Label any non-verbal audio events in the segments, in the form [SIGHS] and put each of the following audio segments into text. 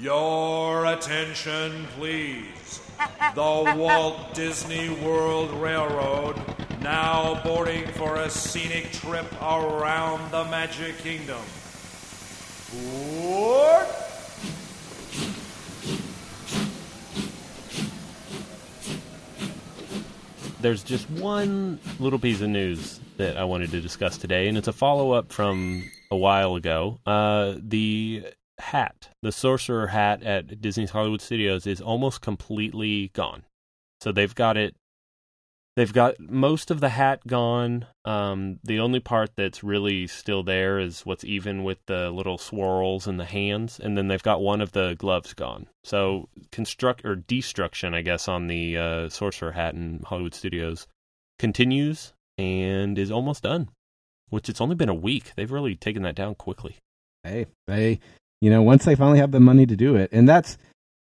Your attention, please. The Walt Disney World Railroad now boarding for a scenic trip around the Magic Kingdom. Board! There's just one little piece of news that I wanted to discuss today, and it's a follow up from a while ago. Uh, the hat, the sorcerer hat at Disney's Hollywood Studios, is almost completely gone. So they've got it. They've got most of the hat gone. Um, the only part that's really still there is what's even with the little swirls in the hands, and then they've got one of the gloves gone. So construct or destruction, I guess, on the uh, sorcerer hat in Hollywood Studios continues and is almost done. Which it's only been a week. They've really taken that down quickly. Hey, they, you know, once they finally have the money to do it, and that's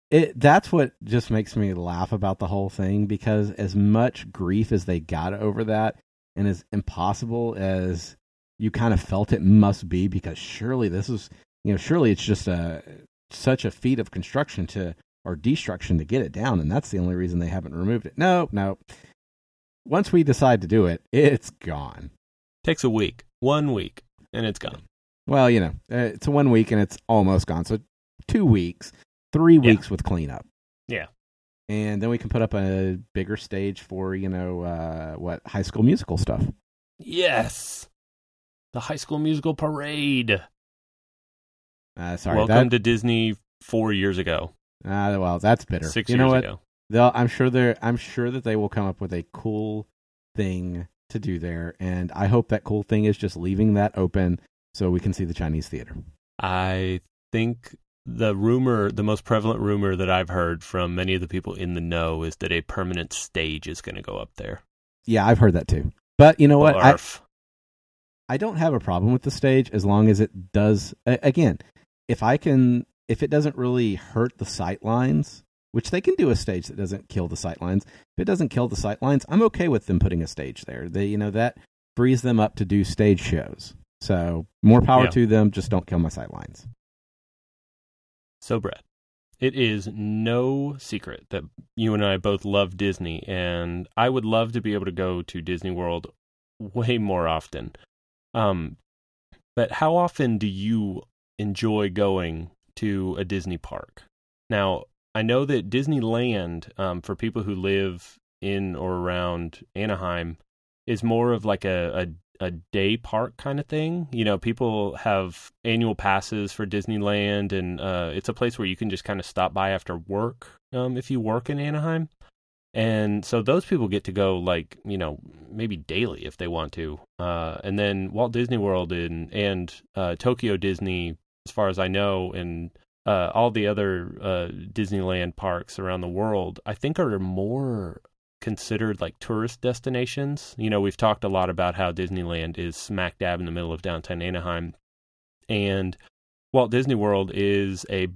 it. That's what just makes me laugh about the whole thing because as much grief as they got over that, and as impossible as you kind of felt it must be, because surely this is, you know, surely it's just a such a feat of construction to or destruction to get it down, and that's the only reason they haven't removed it. No, no. Once we decide to do it, it's gone. Takes a week, one week, and it's gone. Well, you know, uh, it's one week and it's almost gone. So two weeks, three Yeah. weeks with cleanup. Yeah. And then we can put up a bigger stage for, you know, uh, what, high school musical stuff. Yes. The High School Musical parade. Uh, sorry. Welcome that, to Disney four years ago, uh, well, that's bitter. six you years know what? ago. They'll, I'm sure they're, I'm sure that they will come up with a cool thing to do there. And I hope that cool thing is just leaving that open so we can see the Chinese theater. I think the rumor, the most prevalent rumor that I've heard from many of the people in the know is that a permanent stage is going to go up there. Yeah, I've heard that too. But you know what? I, I don't have a problem with the stage as long as it does. Again, if I can, if it doesn't really hurt the sight lines, which they can do a stage that doesn't kill the sight lines. If it doesn't kill the sight lines, I'm okay with them putting a stage there. They, you know, that frees them up to do stage shows. So more power Yeah. to them. Just don't kill my sight lines. So, Brett, it is no secret that you and I both love Disney, and I would love to be able to go to Disney World way more often. Um, but how often do you enjoy going to a Disney park? Now, I know that Disneyland, um, for people who live in or around Anaheim, is more of like a, a a day park kind of thing. You know, people have annual passes for Disneyland, and uh, it's a place where you can just kind of stop by after work um, if you work in Anaheim. And so those people get to go like you know maybe daily if they want to. Uh, and then Walt Disney World and and uh, Tokyo Disney, as far as I know, and uh, all the other uh, Disneyland parks around the world, I think are more considered like tourist destinations. You know, we've talked a lot about how Disneyland is smack dab in the middle of downtown Anaheim, and Walt Disney World is a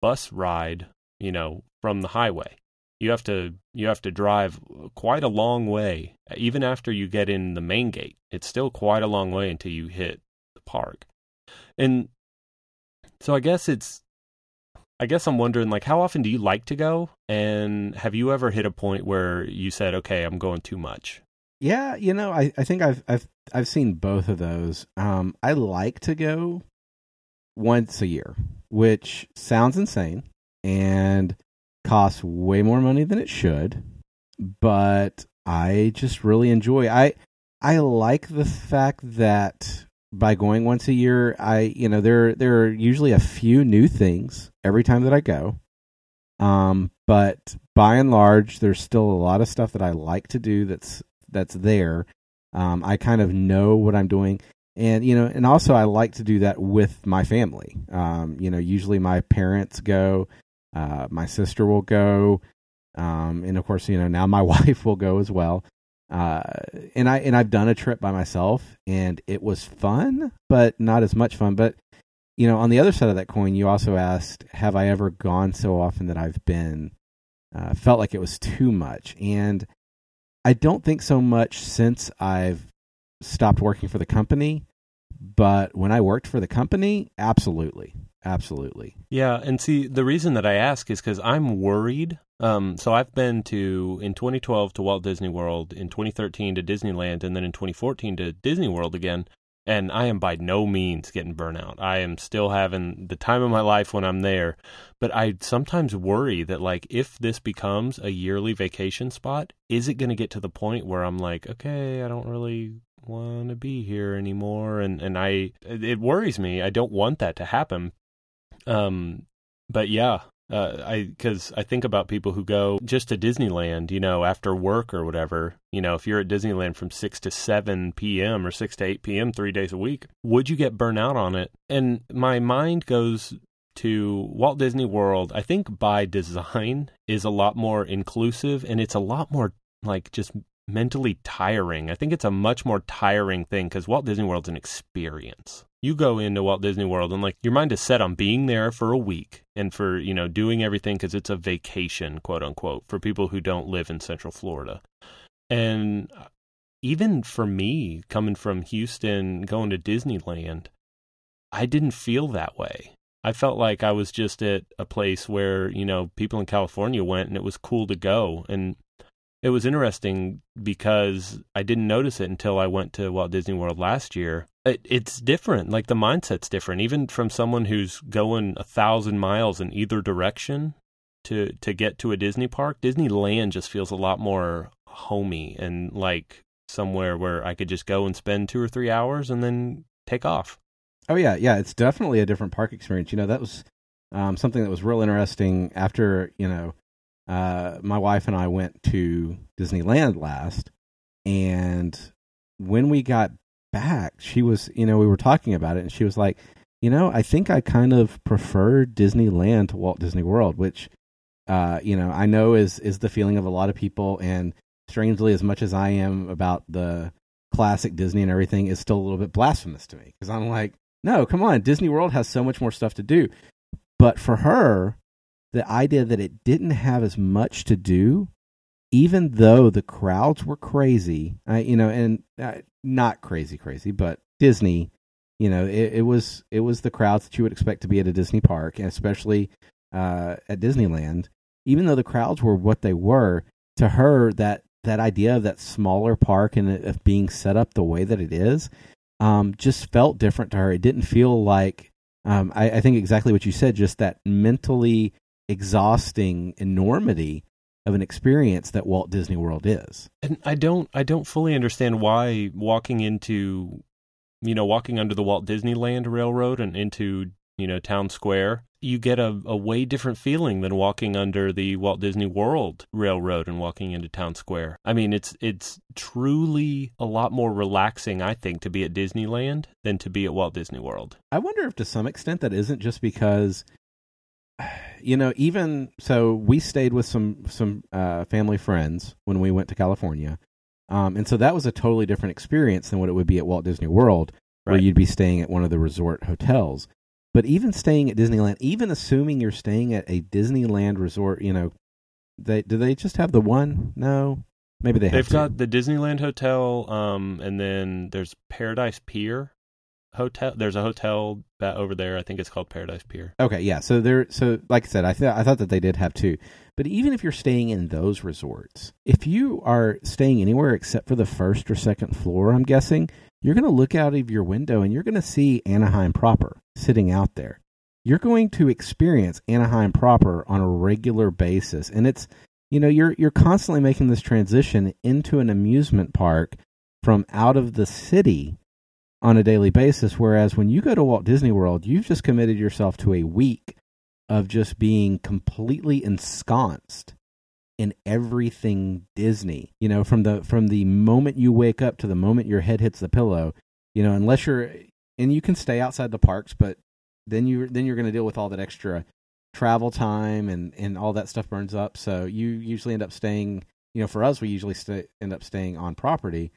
bus ride. You know, from the highway. You have to you have to drive quite a long way, even after you get in the main gate. It's still quite a long way until you hit the park, and so I guess it's I guess I'm wondering, like, how often do you like to go? And have you ever hit a point where you said, okay, I'm going too much? Yeah, you know, I, I think I've I've I've seen both of those. Um, I like to go once a year, which sounds insane and costs way more money than it should, but I just really enjoy. I I like the fact that by going once a year, I you know there there are usually a few new things every time that I go. Um, but by and large, there's still a lot of stuff that I like to do that's that's there. Um, I kind of know what I'm doing, and you know, and also I like to do that with my family. Um, you know, usually my parents go, uh, my sister will go, um, and of course, you know, now my [LAUGHS] wife will go as well. Uh, and I and I've done a trip by myself, and it was fun, but not as much fun. But you know, on the other side of that coin, you also asked, have I ever gone so often that I've been uh, felt like it was too much? And I don't think so much since I've stopped working for the company, but when I worked for the company, absolutely. Absolutely. Yeah, and see the reason that I ask is because I'm worried. Um, so I've been to in 2012 to Walt Disney World, in 2013 to Disneyland, and then in 2014 to Disney World again. And I am by no means getting burnout. I am still having the time of my life when I'm there. But I sometimes worry that like if this becomes a yearly vacation spot, is it going to get to the point where I'm like, okay, I don't really want to be here anymore and and I it worries me. I don't want that to happen um, but yeah, uh, I because I think about people who go just to Disneyland, you know, after work or whatever. You know, if you're at Disneyland from six to seven p.m. or six to eight p.m. three days a week, would you get burnt out on it? And my mind goes to Walt Disney World. I think by design is a lot more inclusive, and it's a lot more like just mentally tiring. I think it's a much more tiring thing because Walt Disney World's an experience you go into Walt Disney World and like your mind is set on being there for a week and for, you know, doing everything because it's a vacation, quote unquote, for people who don't live in Central Florida. And uh, even for me, coming from Houston, going to Disneyland, I didn't feel that way. I felt like I was just at a place where, you know, people in California went and it was cool to go. And it was interesting because I didn't notice it until I went to Walt Disney World last year. It, it's different. Like the mindset's different, even from someone who's going a thousand miles in either direction to to get to a Disney park. Disneyland just feels a lot more homey and like somewhere where I could just go and spend two or three hours and then take off. Oh yeah, yeah. It's definitely a different park experience. You know, that was um, something that was real interesting after you know uh, my wife and I went to Disneyland last, and when we got back, she was, you know, we were talking about it, and she was like, you know, I think I kind of prefer Disneyland to Walt Disney World, which, uh, you know, I know is is the feeling of a lot of people, and strangely, as much as I am about the classic Disney and everything, is still a little bit blasphemous to me because I'm like, no, come on, Disney World has so much more stuff to do. But for her, the idea that it didn't have as much to do, even though the crowds were crazy, uh, you know, and uh, not crazy, crazy, but Disney, you know, it, it, was it was the crowds that you would expect to be at a Disney park, and especially uh, at Disneyland. Even though the crowds were what they were, to her that that idea of that smaller park and of being set up the way that it is, um, just felt different to her. It didn't feel like um, I, I, think exactly what you said, just that mentally exhausting enormity of an experience that Walt Disney World is. And I don't I don't fully understand why walking into you know walking under the Walt Disneyland Railroad and into you know town square you get a, a way different feeling than walking under the Walt Disney World Railroad and walking into town square. I mean, it's it's truly a lot more relaxing, I think, to be at Disneyland than to be at Walt Disney World. I wonder if to some extent that isn't just because you know, even so, we stayed with some some uh, family friends when we went to California, um, and so that was a totally different experience than what it would be at Walt Disney World, right. where you'd be staying at one of the resort hotels. But even staying at Disneyland, even assuming you're staying at a Disneyland resort, you know, they do they just have the one? No, maybe they have. They've got the Disneyland hotel, um, and then there's Paradise Pier hotel. There's a hotel that over there. I think it's called Paradise Pier. Okay, yeah. So there. So like I said, I thought I thought that they did have two. But even if you're staying in those resorts, if you are staying anywhere except for the first or second floor, I'm guessing you're going to look out of your window and you're going to see Anaheim proper sitting out there. You're going to experience Anaheim proper on a regular basis, and it's you know you're you're constantly making this transition into an amusement park from out of the city on a daily basis. Whereas when you go to Walt Disney World, you've just committed yourself to a week of just being completely ensconced in everything Disney. You know, from the from the moment you wake up to the moment your head hits the pillow. You know, unless you're and you can stay outside the parks, but then you then you're going to deal with all that extra travel time and and all that stuff burns up. So you usually end up staying. You know, for us, we usually stay, end up staying on property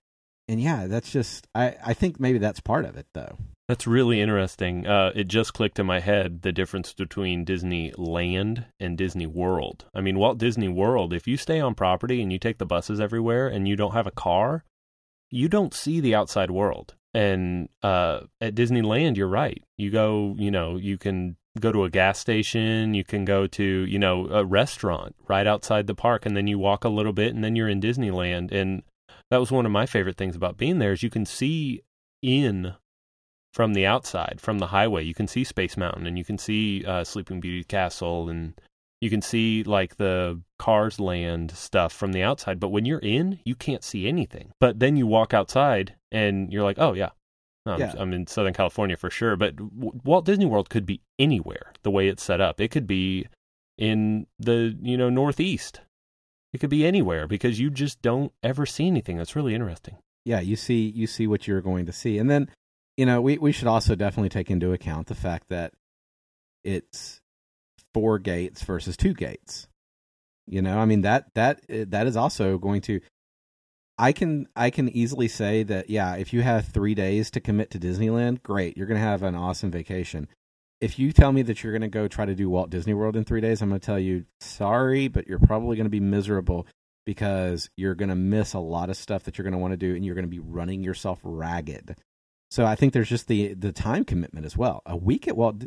and yeah, that's just I I think maybe that's part of it though. That's really interesting. Uh, it just clicked in my head the difference between Disneyland and Disney World. I mean, Walt Disney World, if you stay on property and you take the buses everywhere and you don't have a car, you don't see the outside world. And uh, at Disneyland, you're right. You go, you know, you can go to a gas station, you can go to, you know, a restaurant right outside the park and then you walk a little bit and then you're in Disneyland and that was one of my favorite things about being there is you can see in from the outside, from the highway. You can see Space Mountain and you can see uh, Sleeping Beauty Castle and you can see like the Cars Land stuff from the outside. But when you're in, you can't see anything. But then you walk outside and you're like, oh, yeah. I'm, Yeah. I'm in Southern California for sure. But Walt Disney World could be anywhere the way it's set up. It could be in the, you know, Northeast. It could be anywhere because you just don't ever see anything. That's really interesting. yeah, you see you see what you're going to see, and then you know we we should also definitely take into account the fact that it's four gates versus two gates. You know, I mean that that eh, that is also going to. I can I can easily say that yeah, if you have three days to commit to Disneyland, great, you're going to have an awesome vacation. If you tell me that you're going to go try to do Walt Disney World in three days, I'm going to tell you sorry, but you're probably going to be miserable because you're going to miss a lot of stuff that you're going to want to do and you're going to be running yourself ragged. So I think there's just the the time commitment as well. A week at Walt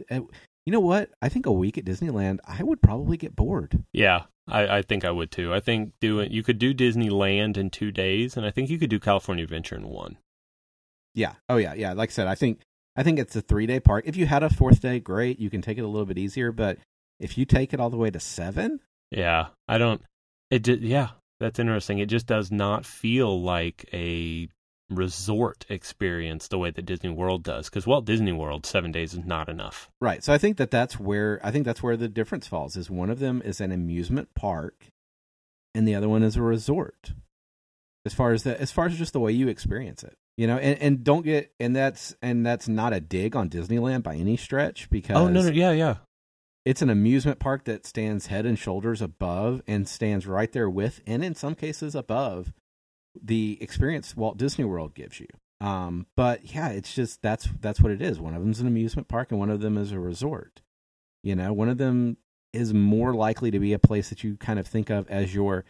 you know what? I think a week at Disneyland, I would probably get bored. Yeah, I, I think I would too. I think doing you could do Disneyland in two days, and I think you could do California Adventure in one. Yeah. Oh yeah, yeah. Like I said, I think I think it's a 3-day park. If you had a fourth day, great, you can take it a little bit easier, but if you take it all the way to 7, Yeah, I don't. It just yeah, that's interesting. It just does not feel like a resort experience the way that Disney World does. Because Walt Disney World, seven days is not enough. Right. So I think that that's where I think that's where the difference falls. Is one of them is an amusement park, and the other one is a resort. As far as the as far as just the way you experience it, you know, and, and don't get and that's and that's not a dig on Disneyland by any stretch because Oh no, no, yeah, yeah, it's an amusement park that stands head and shoulders above and stands right there with and in some cases above the experience Walt Disney World gives you. Um, but yeah, it's just that's that's what it is. One of them's an amusement park and one of them is a resort. You know, one of them is more likely to be a place that you kind of think of as your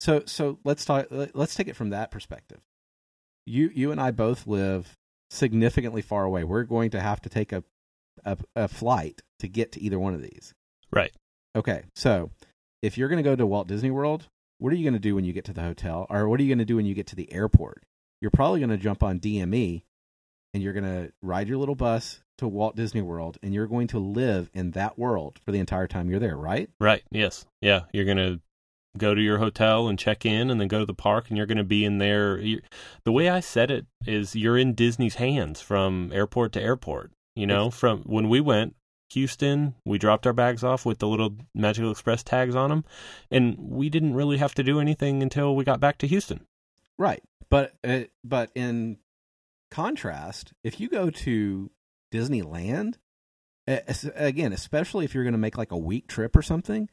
so so let's talk let's take it from that perspective. You you and I both live significantly far away. We're going to have to take a a, a flight to get to either one of these. right. Okay, so if you're going to go to Walt Disney World, what are you going to do when you get to the hotel, or what are you going to do when you get to the airport? You're probably going to jump on DME, and you're going to ride your little bus to Walt Disney World, and you're going to live in that world for the entire time you're there, right? Right. Yes. Yeah. You're gonna go to your hotel and check in, and then go to the park, and you're gonna be in there. the way I said it is, you're in Disney's hands from airport to airport. You know, from when we went Houston, we dropped our bags off with the little Magical Express tags on them, and we didn't really have to do anything until we got back to Houston. Right. But uh, but in contrast, if you go to Disneyland, uh, again, especially if you're going to make like a week trip or something,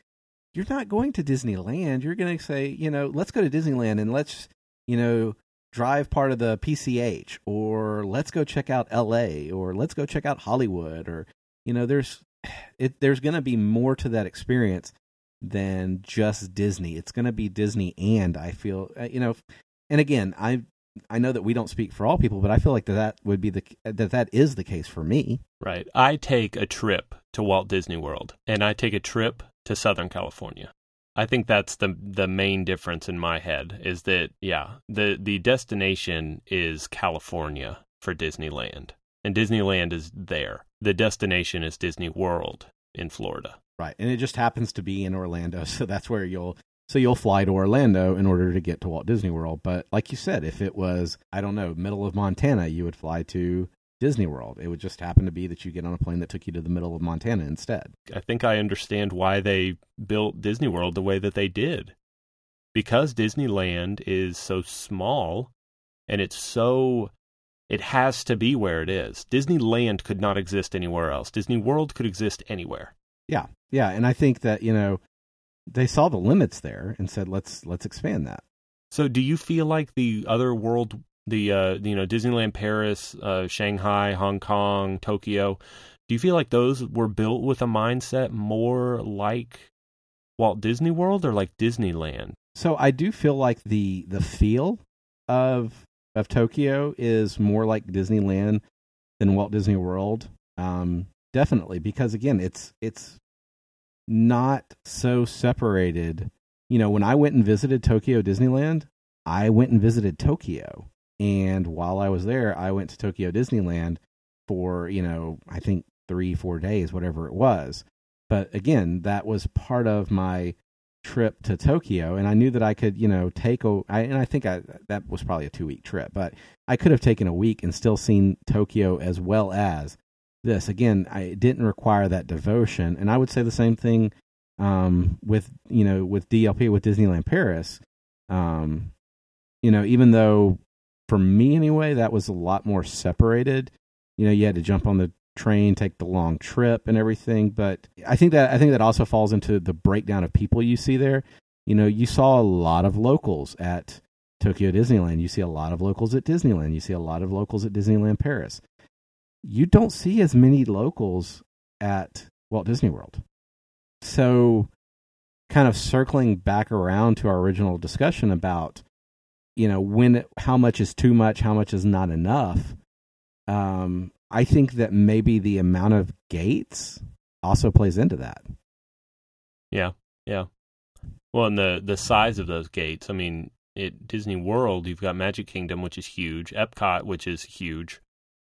you're not going to Disneyland. You're going to say, you know, let's go to Disneyland and let's, you know, drive part of the PCH or let's go check out LA or let's go check out Hollywood or you know, there's [SIGHS] it there's going to be more to that experience than just Disney. It's going to be Disney and I feel uh, you know and again, I I know that we don't speak for all people, but I feel like that, that would be the that that is the case for me. Right. I take a trip to Walt Disney World, and I take a trip to Southern California. I think that's the the main difference in my head is that yeah, the the destination is California for Disneyland. And Disneyland is there. The destination is Disney World in Florida. Right. And it just happens to be in Orlando, [LAUGHS] so that's where you'll so you'll fly to Orlando in order to get to Walt Disney World. But like you said, if it was, I don't know, middle of Montana, you would fly to Disney World. It would just happen to be that you get on a plane that took you to the middle of Montana instead. I think I understand why they built Disney World the way that they did. Because Disneyland is so small and it's so it has to be where it is. Disneyland could not exist anywhere else. Disney World could exist anywhere. Yeah. Yeah, and I think that, you know, they saw the limits there and said let's let's expand that. So do you feel like the other world the uh you know Disneyland Paris, uh Shanghai, Hong Kong, Tokyo, do you feel like those were built with a mindset more like Walt Disney World or like Disneyland? So I do feel like the the feel of of Tokyo is more like Disneyland than Walt Disney World. Um, definitely because again, it's it's not so separated. You know, when I went and visited Tokyo Disneyland, I went and visited Tokyo. And while I was there, I went to Tokyo Disneyland for, you know, I think three, four days, whatever it was. But again, that was part of my trip to Tokyo, and I knew that I could, you know, take a. I, and I think I that was probably a two week trip, but I could have taken a week and still seen Tokyo as well as this. Again, I didn't require that devotion, and I would say the same thing um, with you know with DLP with Disneyland Paris. Um, you know, even though for me anyway, that was a lot more separated. You know, you had to jump on the train, take the long trip and everything. But I think that I think that also falls into the breakdown of people you see there. You know, you saw a lot of locals at Tokyo Disneyland. You see a lot of locals at Disneyland. You see a lot of locals at Disneyland Paris. You don't see as many locals at Walt Disney World. So, kind of circling back around to our original discussion about, you know, when how much is too much, how much is not enough. Um, I think that maybe the amount of gates also plays into that. Yeah, yeah. Well, and the the size of those gates. I mean, at Disney World, you've got Magic Kingdom, which is huge, Epcot, which is huge,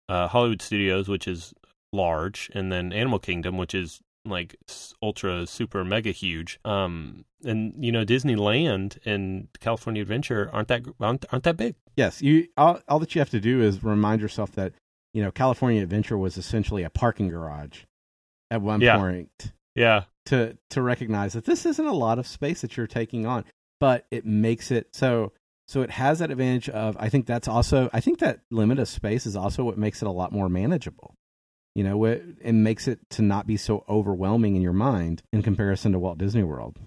uh, Hollywood Studios, which is large, and then Animal Kingdom, which is like ultra super mega huge. Um, and you know Disneyland and California Adventure aren't that aren't, aren't that big. Yes, you all, all that you have to do is remind yourself that you know, California Adventure was essentially a parking garage at one yeah. point. Yeah. To to recognize that this isn't a lot of space that you're taking on, but it makes it so so it has that advantage of I think that's also I think that limit of space is also what makes it a lot more manageable. You know, it, it makes it to not be so overwhelming in your mind in comparison to Walt Disney World.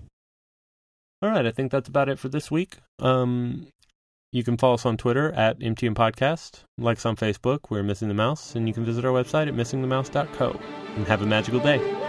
All right, I think that's about it for this week. Um, you can follow us on Twitter at MTM Podcast, like us on Facebook, we're Missing the Mouse, and you can visit our website at missingthemouse.co. And have a magical day.